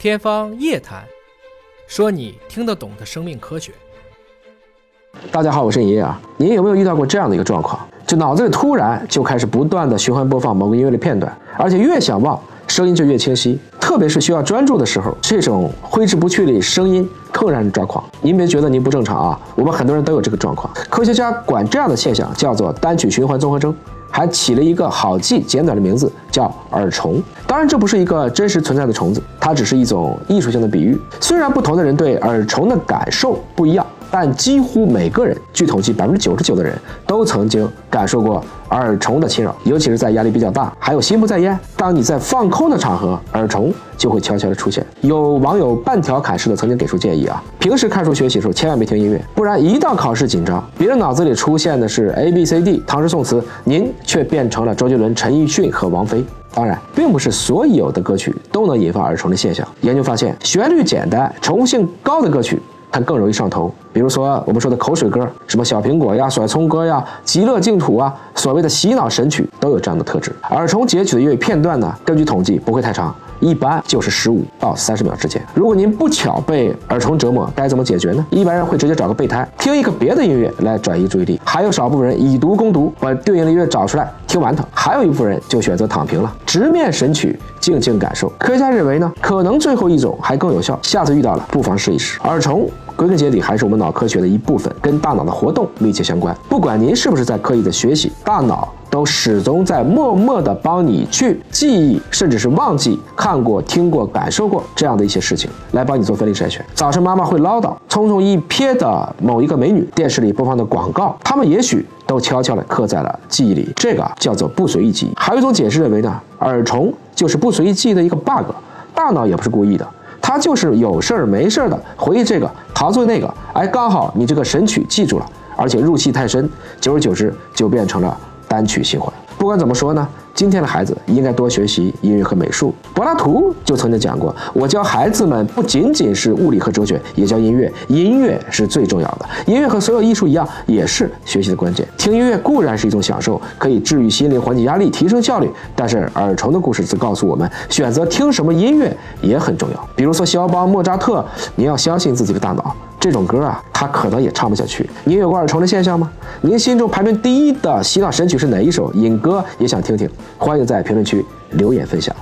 天方夜谭，说你听得懂的生命科学。大家好，我是爷爷啊。您有没有遇到过这样的一个状况？就脑子里突然就开始不断的循环播放某个音乐的片段，而且越想忘，声音就越清晰。特别是需要专注的时候，这种挥之不去的声音更让人抓狂。您别觉得您不正常啊，我们很多人都有这个状况。科学家管这样的现象叫做单曲循环综合征。还起了一个好记简短的名字，叫耳虫。当然，这不是一个真实存在的虫子，它只是一种艺术性的比喻。虽然不同的人对耳虫的感受不一样。但几乎每个人，据统计，百分之九十九的人都曾经感受过耳虫的侵扰，尤其是在压力比较大，还有心不在焉。当你在放空的场合，耳虫就会悄悄的出现。有网友半调侃式的曾经给出建议啊，平时看书学习的时候千万别听音乐，不然一到考试紧张，别人脑子里出现的是 A B C D 唐诗宋词，您却变成了周杰伦、陈奕迅和王菲。当然，并不是所有的歌曲都能引发耳虫的现象。研究发现，旋律简单、重复性高的歌曲。它更容易上头，比如说我们说的口水歌，什么小苹果呀、甩葱歌呀、极乐净土啊，所谓的洗脑神曲都有这样的特质。耳虫截取的乐片段呢，根据统计不会太长，一般就是十五到三十秒之间。如果您不巧被耳虫折磨，该怎么解决呢？一般人会直接找个备胎，听一个别的音乐来转移注意力；还有少部分人以毒攻毒，把对应的音乐找出来听完它；还有一部分人就选择躺平了，直面神曲，静静感受。科学家认为呢，可能最后一种还更有效，下次遇到了不妨试一试。耳虫。归根结底还是我们脑科学的一部分，跟大脑的活动密切相关。不管您是不是在刻意的学习，大脑都始终在默默的帮你去记忆，甚至是忘记看过、听过、感受过这样的一些事情，来帮你做分类筛选。早晨妈妈会唠叨，匆匆一瞥的某一个美女，电视里播放的广告，他们也许都悄悄的刻在了记忆里。这个叫做不随意记忆。还有一种解释认为呢，耳虫就是不随意记忆的一个 bug，大脑也不是故意的。它就是有事儿没事儿的回忆这个，好做那个，哎，刚好你这个神曲记住了，而且入戏太深，久而久之就变成了单曲循环。不管怎么说呢。今天的孩子应该多学习音乐和美术。柏拉图就曾经讲过：“我教孩子们不仅仅是物理和哲学，也教音乐。音乐是最重要的。音乐和所有艺术一样，也是学习的关键。听音乐固然是一种享受，可以治愈心灵、缓解压力、提升效率。但是耳虫的故事则告诉我们，选择听什么音乐也很重要。比如说肖邦、莫扎特，你要相信自己的大脑。”这种歌啊，他可能也唱不下去。您有过耳虫的现象吗？您心中排名第一的洗脑神曲是哪一首？尹哥也想听听，欢迎在评论区留言分享。